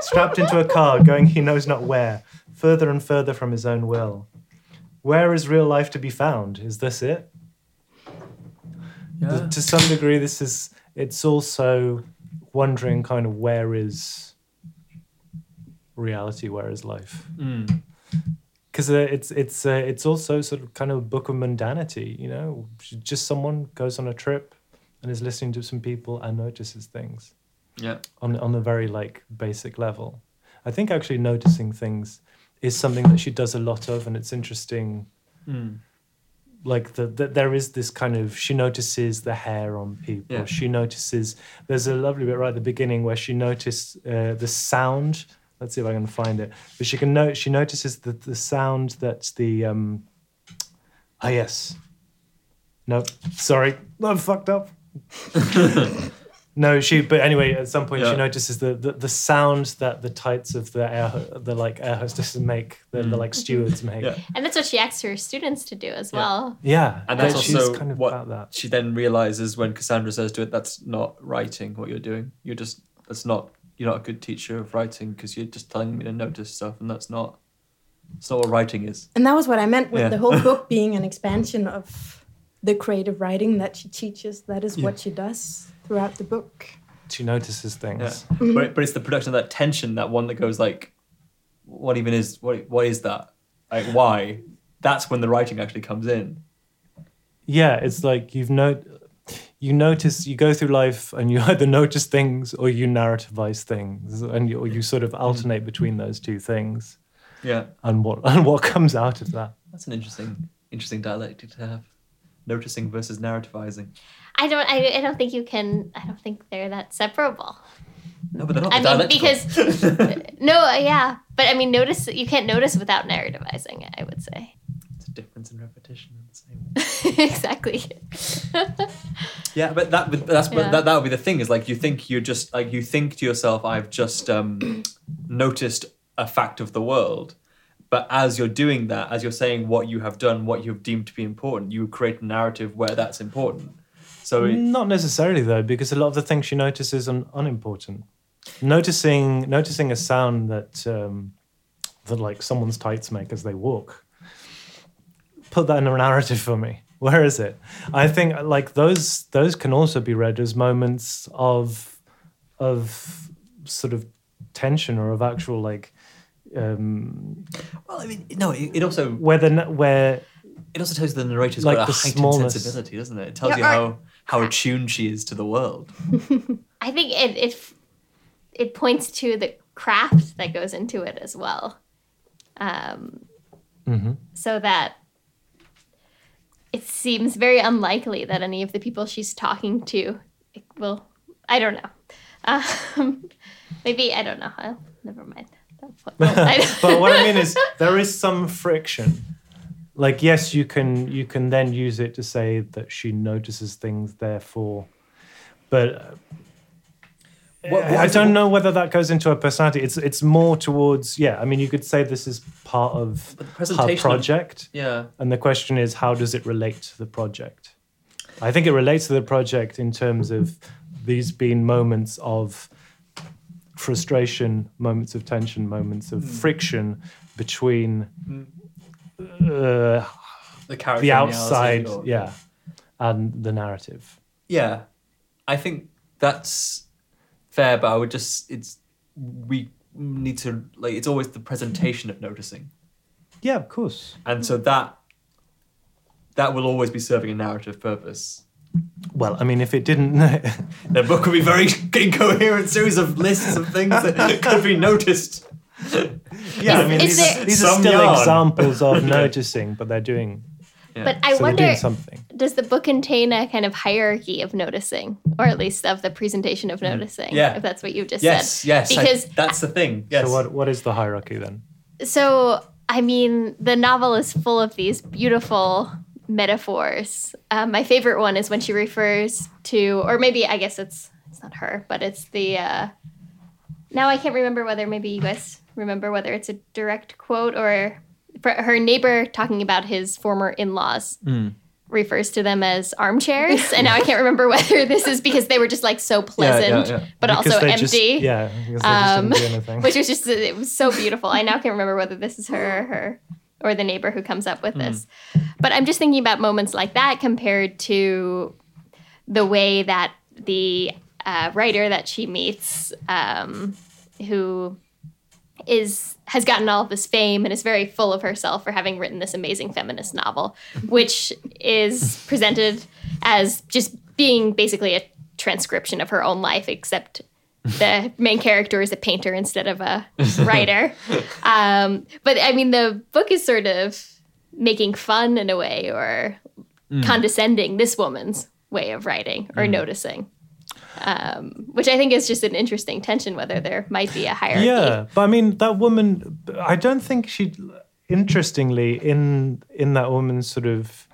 strapped into a car, going he knows not where, further and further from his own will. Where is real life to be found? Is this it? Th- To some degree, this is. It's also wondering, kind of, where is reality? Where is life? Mm. because uh, it's it's uh, it's also sort of kind of a book of mundanity. You know, just someone goes on a trip and is listening to some people and notices things Yeah. on on a very like basic level. I think actually noticing things is something that she does a lot of, and it's interesting. Mm. Like the, the there is this kind of she notices the hair on people. Yeah. She notices there's a lovely bit right at the beginning where she noticed uh, the sound. Let's see if I can find it. But she can note she notices the the sound that the um. Ah yes. No, sorry, I'm fucked up. no, she. But anyway, at some point Yeah. she notices the, the the sound that the tights of the air the like air hostesses make, the, the Mm. like stewards make. Yeah. And that's what she asks her students to do as Yeah. well. Yeah, And that's but she's also kind of what about that. she then realizes when Cassandra says to it, "That's not writing. What you're doing. You're just that's not. You're not a good teacher of writing because you're just telling me to notice stuff, and that's not. It's not what writing is. And that was what I meant with Yeah. the whole book being an expansion of the creative writing that she teaches. That is Yeah. what she does throughout the book. She notices things. Yeah. But but it's the production of that tension, that one that goes like, what even is what what is that? Like why? That's when the writing actually comes in. Yeah, it's like you've no, you notice you go through life and you either notice things or you narrativize things, and you, or you sort of alternate between those two things, Yeah, and what and what comes out of that. that's an interesting interesting dialectic to have. Noticing versus narrativizing. I don't. I, I don't think you can. I don't think they're that separable. No, but they're not I mean, because no, uh, yeah, but I mean, notice you can't notice without narrativizing. I would say it's a difference in repetition in the same way. exactly. Yeah, but that but that's Yeah. that that would be the thing is like you think you're just like you think to yourself, I've just um, noticed a fact of the world. But as you're doing that, as you're saying what you have done, what you've deemed to be important, you create a narrative where that's important. So it, Not necessarily though, because a lot of the things she notices are unimportant. Noticing noticing a sound that um, that like someone's tights make as they walk. Put that in a narrative for me. Where is it? I think like those those can also be read as moments of of sort of tension or of actual like um, well, I mean, no, it, it also where the where it also tells you the narrator's Like got a heightened smallness. sensibility, doesn't it? It tells Yeah, you or- how how attuned she is to the world. I think it it it points to the craft that goes into it as well. Um, Mhm. so that it seems very unlikely that any of the people she's talking to will. I don't know. Um, maybe I don't know. I'll, never mind. That's what- I- but what I mean is there is some friction. Like yes, you can you can then use it to say that she notices things, therefore. But uh, What- what I don't know whether that goes into her personality. It's it's more towards yeah. I mean, you could say this is part of the her presentation of- project, Yeah, and the question is how does it relate to the project? I think it relates to the project in terms of these being moments of frustration, moments of tension, moments of friction between uh, the character, the outside, or- yeah, and the narrative. Yeah, I think that's fair, but I would just it's we need to like it's always the presentation of noticing, Yeah, of course. and so that that will always be serving a narrative purpose. Well, I mean, if it didn't, The book would be very incoherent series of lists of things that could be noticed. yeah, I mean, these, there- these are still yarn. examples of noticing, but they're doing but I so wonder. something. does the book contain a kind of hierarchy of noticing, or at least of the presentation of noticing? Mm. Yeah. if that's what you just Yes, said. yes. I- because that's the thing. Yes. So what what is the hierarchy then? so I mean, the novel is full of these beautiful metaphors. Um, my favorite one is when she refers to, or maybe I guess it's it's not her, but it's the. Uh, now I can't remember whether maybe you guys remember whether it's a direct quote or her neighbor talking about his former in-laws. Refers to them as armchairs, and now I can't remember whether this is because they were just like so pleasant, yeah. but Because also empty. just- yeah, Um, just didn't do anything. which was just it was so beautiful. I now can't remember whether this is her or her or the neighbor who comes up with this. But I'm just thinking about moments like that compared to the way that the uh, writer that she meets, um, who is has gotten all of this fame and is very full of herself for having written this amazing feminist novel, which is presented as just being basically a transcription of her own life, except the main character is a painter instead of a writer. Um, but I mean, the book is sort of making fun in a way or condescending this woman's way of writing or noticing. Um, which I think is just an interesting tension, whether there might be a hierarchy. Yeah, but I mean that woman. I don't think she. Interestingly, in in that woman's sort of.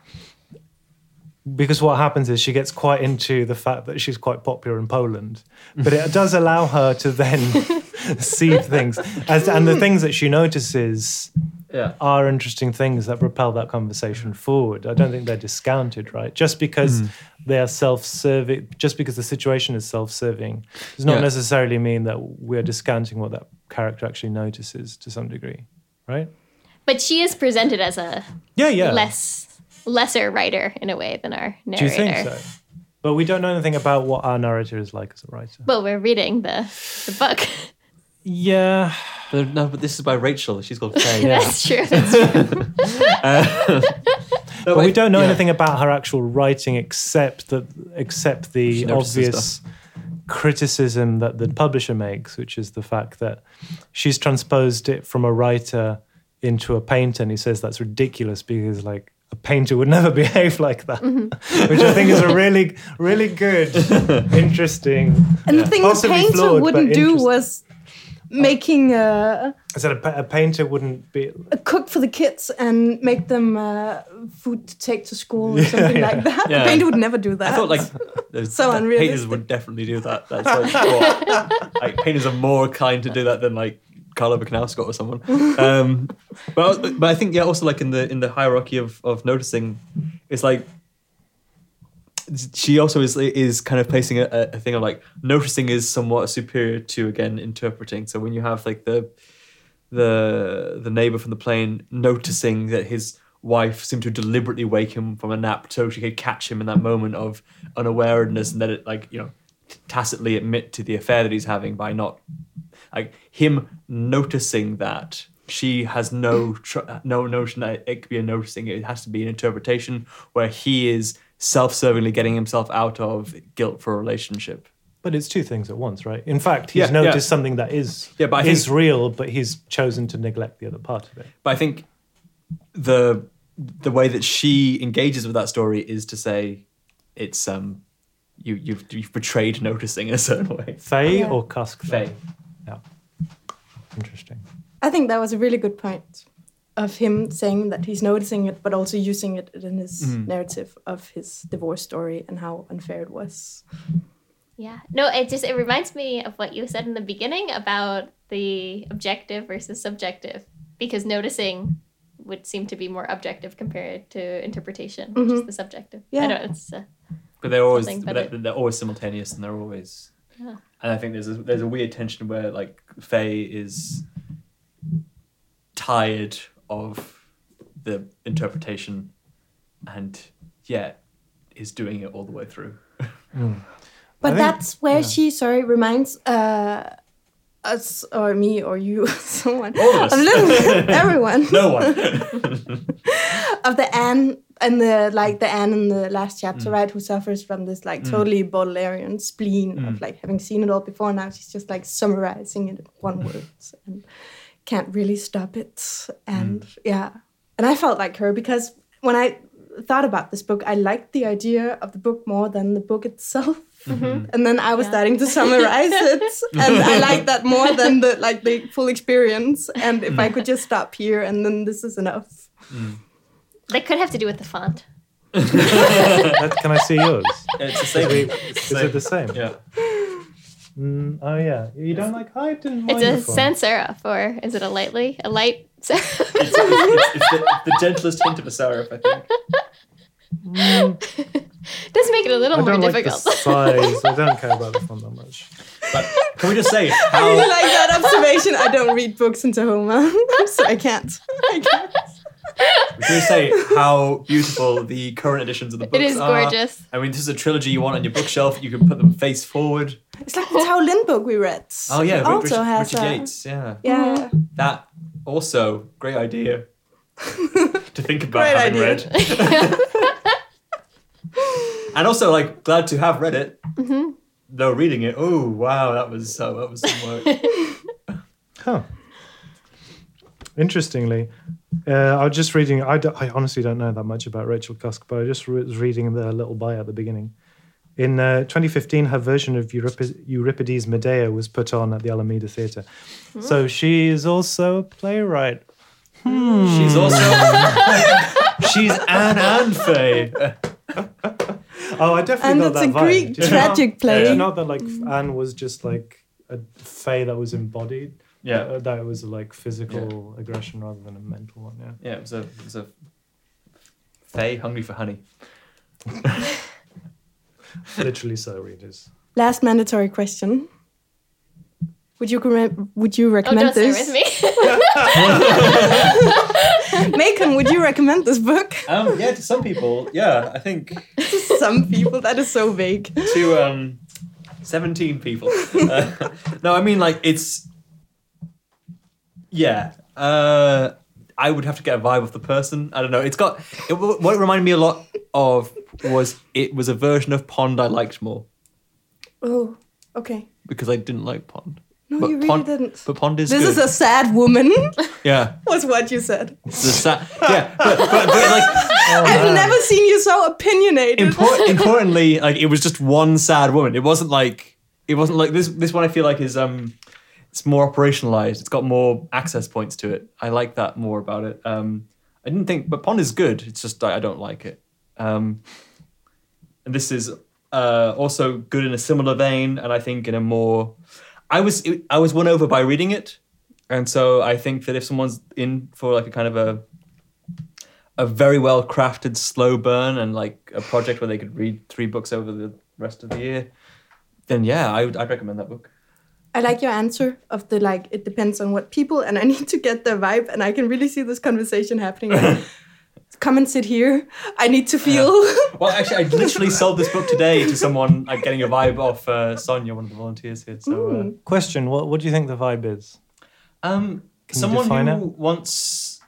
Because what happens is she gets quite into the fact that she's quite popular in Poland, but it does allow her to then see things as and the things that she notices yeah. are interesting things that propel that conversation forward. I don't think they're discounted, right? Just because Hmm. they are self-serving, just because the situation is self-serving, does not Yeah. necessarily mean that we're discounting what that character actually notices to some degree, right? But she is presented as a Yeah, yeah. less lesser writer in a way than our narrator. Do you narrator. think so? But we don't know anything about what our narrator is like as a writer. Well, we're reading the the book. Yeah, But no, but this is by Rachel. She's called Faye. That's true. That's true. Uh, no, but we don't know yeah. anything about her actual writing except that except the She notices obvious criticism that the publisher makes, which is the fact that she's transposed it from a writer into a painter, and he says that's ridiculous because like a painter would never behave like that, which I think is a really really good, interesting. And the thing a Possibly painter flawed, wouldn't do was making a, I said a, pa- a painter wouldn't be. a cook for the kids and make them uh, food to take to school or something Yeah. like that. Yeah. A painter would never do that. I thought like there's- So that painters would definitely do that. That's like, what, like painters are more kind to do that than like Carlo Bukowski or someone. Um, but but I think yeah, also like in the in the hierarchy of of noticing, it's like she also is is kind of placing a, a thing of like noticing is somewhat superior to again interpreting. So when you have like the the the neighbor from the plane noticing that his wife seemed to deliberately wake him from a nap so she could catch him in that moment of unawareness and that it like you know tacitly admit to the affair that he's having by not like him noticing that she has no tr- no notion that it could be a noticing it has to be an interpretation where he is self-servingly getting himself out of guilt for a relationship But it's two things at once, right? In fact, he's Yeah, yeah. noticed something that is Yeah, but I is think- real, but he's chosen to neglect the other part of it. But I think the the way that she engages with that story is to say it's um you you've you've betrayed noticing in a certain way. Faye Yeah. or Cusk? Faye. Yeah. Interesting. I think that was a really good point of him saying that he's noticing it, but also using it in his Mhm. narrative of his divorce story and how unfair it was. Yeah. No, it just it reminds me of what you said in the beginning about the objective versus subjective because noticing would seem to be more objective compared to interpretation, which is Mhm. the subjective. Yeah. I don't it's uh, But they're always but but they're, they're always simultaneous and they're always Yeah. and I think there's a, there's a weird tension where like Faye is tired of the interpretation and yet is doing it all the way through. But think- that's where yeah. she, sorry, reminds uh, us or me or you, someone, All of us. everyone, No one. of the Anne and the like the Anne in the last chapter, Mm. right, who suffers from this like totally Baudelarian spleen Mm. of like having seen it all before. Now she's just like summarizing it in one word and can't really stop it. And Mm. yeah, and I felt like her because when I thought about this book, I liked the idea of the book more than the book itself. Mhm. And then I was Yeah. starting to summarize it, and I like that more than the like the full experience. And if I could just stop here, and then this is enough. That could have to do with the font. That- can I see yours? It's the same. Is it the same? Yeah. Mm, oh yeah. You don't like? I didn't It's a the font. sans serif, or is it a lightly a light serif? It's, it's, it's the, the gentlest hint of a serif, I think. Does make it a little I more don't like the difficult. size. I don't care about the font that much. But can we just say how... I really like that observation. I don't read books in Tahoma, so I can't. I can't. can we say how beautiful the current editions of the books are. it is are? gorgeous. I mean, this is a trilogy you want on your bookshelf. You can put them face forward. It's like the Tao Lin book we read. Oh yeah, also Richard, has Richard a- Yates. Yeah, Yeah. that also great idea to think about Great having idea. read. and also, like, glad to have read it. Mm-hmm. Though reading it, oh wow, that was uh, that was some work. Huh. Interestingly, uh, I was just reading. I, honestly don't know that much about Rachel Cusk, but I just re- was reading the little bio at the beginning. In uh, 2015, her version of Eurip- Euripides' Medea was put on at the Almeida Theatre. So she is also a playwright. She's also she's Anne and Faye. Oh, I definitely And got it's that a vibe. Greek Do you know? tragic play. It's not that like Anne was just like a fae that was embodied. Yeah, Uh, that it was like physical aggression rather than a mental one. Yeah. yeah. It was a it was a Faye hungry for honey. Literally so, readers. Last mandatory question. Would you recommend, would you Oh, recommend don't start this? with me. Macon, would you recommend this book? Um, yeah, to some people, yeah, I think to Some people, that is so vague. to um, seventeen people. Uh, no, I mean like it's yeah. Uh, I would have to get a vibe of the person. I don't know. It's got it, what it reminded me a lot of was it was a version of Pond I liked more Oh, okay. because I didn't like Pond. No, But you really Pond- didn't. But Pond is This good. is a sad woman, yeah. was what you said. It's a sa- yeah, but, but, but like I've never seen you so opinionated. Impor- importantly, like it was just one sad woman. It wasn't like it wasn't like this. This one I feel like is um, it's more operationalized. It's got more access points to it. I like that more about it. Um, I didn't think, but Pond is good. It's just I, I don't like it. Um, and this is uh, also good in a similar vein, and I think in a more. I was I was won over by reading it, and so I think that if someone's in for like a kind of a a very well crafted slow burn and like a project where they could read three books over the rest of the year, then yeah, I would I'd recommend that book. I like your answer of the like, it depends on what people, and I need to get the vibe, and I can really see this conversation happening. Like, Come and sit here. I need to feel. Well, actually, I literally sold this book today to someone. I'm getting a vibe off uh, Sonia, one of the volunteers here. So, uh, Question: What What do you think the vibe is? um, Can someone define who it? wants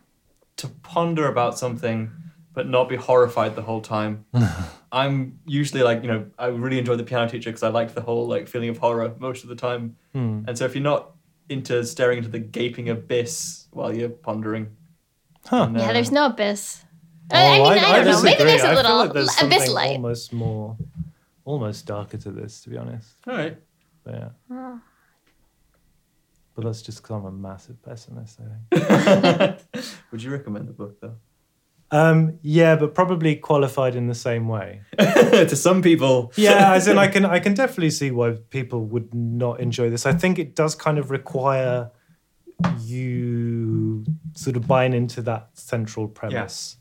to ponder about something but not be horrified the whole time. I'm usually like, you know, I really enjoy the piano teacher because I like the whole like feeling of horror most of the time. Hmm. And so if you're not into staring into the gaping abyss while you're pondering, Huh. then, yeah, uh, there's no abyss. Oh, I, I mean, I, don't know. Maybe there's a I feel little like there's something abyss light. almost more, almost darker to this, to be honest. all right. But yeah. Oh. But that's just because I'm a massive pessimist. I think. Would you recommend the book though? Um, yeah, but probably qualified in the same way. to some people, Yeah, as in I can I can definitely see why people would not enjoy this. I think it does kind of require you sort of buying into that central premise.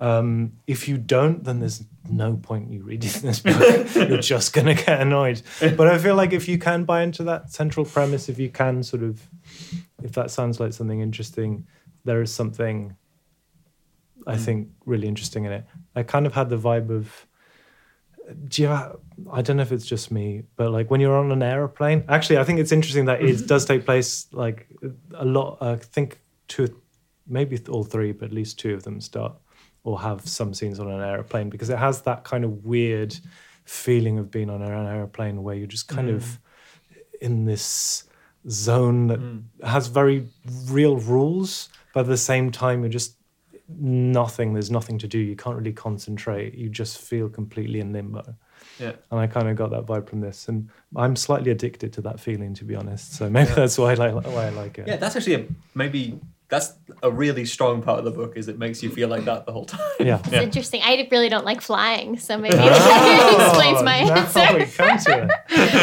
Um, if you don't, then there's no point you reading this book. You're just gonna get annoyed. But I feel like if you can buy into that central premise, if you can sort of, if that sounds like something interesting, there is something I mm. think really interesting in it. I kind of had the vibe of do you have, I don't know if it's just me, but like when you're on an aeroplane, actually, I think it's interesting that it does take place like a lot. I think two, maybe all three, but at least two of them start or have some scenes on an aeroplane because it has that kind of weird feeling of being on an aeroplane where you're just kind of mm. in this zone that mm. has very real rules, but at the same time, you're just nothing. There's nothing to do. You can't really concentrate. You just feel completely in limbo. Yeah. And I kind of got that vibe from this, and I'm slightly addicted to that feeling, to be honest. So maybe that's why I like why I like it. Yeah, that's actually a, maybe that's a really strong part of the book is it makes you feel like that the whole time. Yeah. It's interesting. I really don't like flying, so maybe that explains my Oh, answer. We come to it.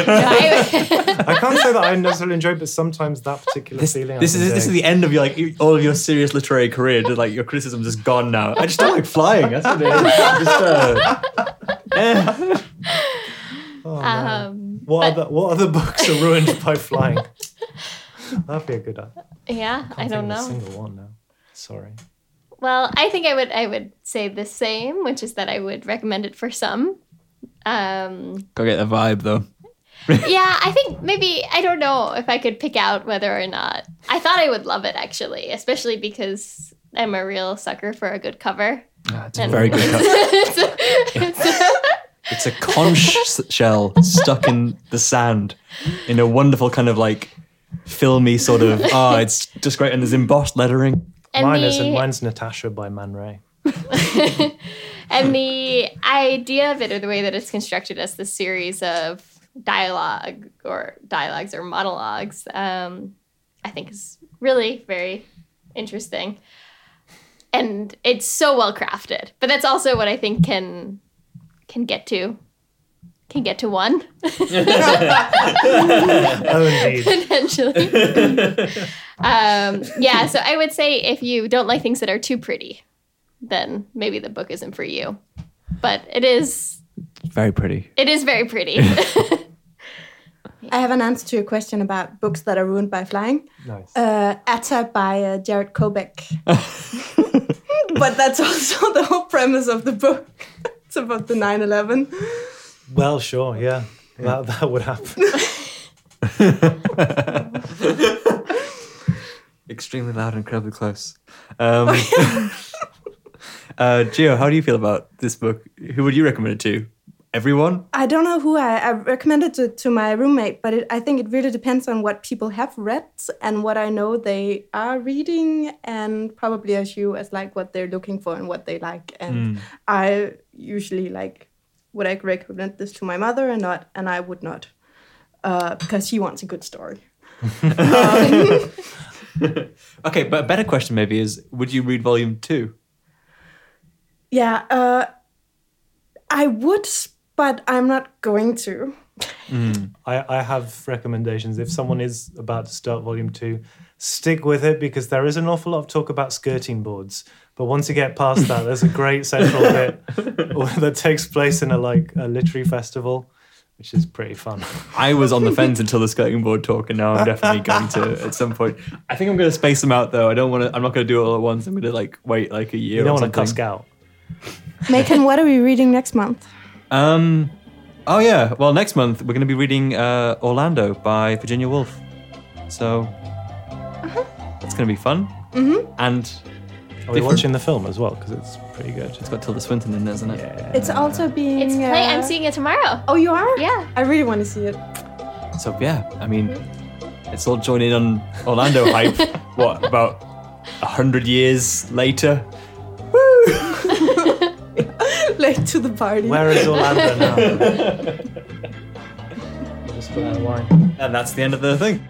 No, I- I can't say that I necessarily enjoy, it, but sometimes that particular This, feeling. This can is this is the end of your like all of your serious literary career. Just, like your criticism is gone now. I just don't like flying. That's what it is. Just, uh, eh. Oh, man. um, what but- other what other books are ruined by flying? That'd be a good. one. yeah, I Can't don't think of a know. single one now. Sorry. Well, I think I would I would say the same, which is that I would recommend it for some. Um, Go get the vibe though. yeah, I think maybe I don't know if I could pick out whether or not. I thought I would love it actually, especially because I'm a real sucker for a good cover. Ah, it's a very good cover. it's, it's- It's a conch shell stuck in the sand in a wonderful kind of like filmy sort of. Ah, it's just great, and there's embossed lettering. and Mine the, isn't. Mine's Natasha by Man Ray. and the idea of it, or the way that it's constructed as the series of dialogue or dialogues or monologues, um, I think is really very interesting. And it's so well crafted. But that's also what I think can can get to can get to one Oh, indeed. potentially. um, yeah, so I would say if you don't like things that are too pretty, then maybe the book isn't for you. But it is Very pretty. it is very pretty. I have an answer to your question about books that are ruined by flying. Nice. Uh, Atta by uh, Jarett Kobek. but that's also the whole premise of the book. it's about the 9 11. Well, sure. Yeah. That that would happen. Extremely loud and incredibly close. Um, uh, Gio, how do you feel about this book? Who would you recommend it to? Everyone? I don't know who I, I recommended it to to my roommate, but it, I think it really depends on what people have read and what I know they are reading, and probably as you as like what they're looking for and what they like. And I usually like would I recommend this to my mother or not, and I would not, uh, because she wants a good story. Okay, but a better question maybe is would you read volume two? Yeah, uh, I would, but I'm not going to. I, I have recommendations. If someone is about to start volume two, stick with it because there is an awful lot of talk about skirting boards. But once you get past that, there's a great central bit that takes place in a like a literary festival, which is pretty fun. I was on the fence until the skirting board talk, and now I'm definitely going to at some point. I think I'm going to space them out though. I don't want to. I'm not going to do it all at once. I'm going to like wait like a year. You don't want to cuss out. Macon, what are we reading next month? Um. Oh yeah. Well, next month we're going to be reading uh, Orlando by Virginia Woolf. So it's going to be fun. Mm-hmm. And Are we Different- watching the film as well? Because it's pretty good. it's got Tilda Swinton in there, isn't it? Yeah. It's also being. it's play I'm uh, seeing it tomorrow. Oh, you are? Yeah. I really want to see it. So yeah, I mean, it's all joining on Orlando hype. what about a hundred years later? Late to the party. Where is Orlando now? Just put that in wine. And that's the end of the thing.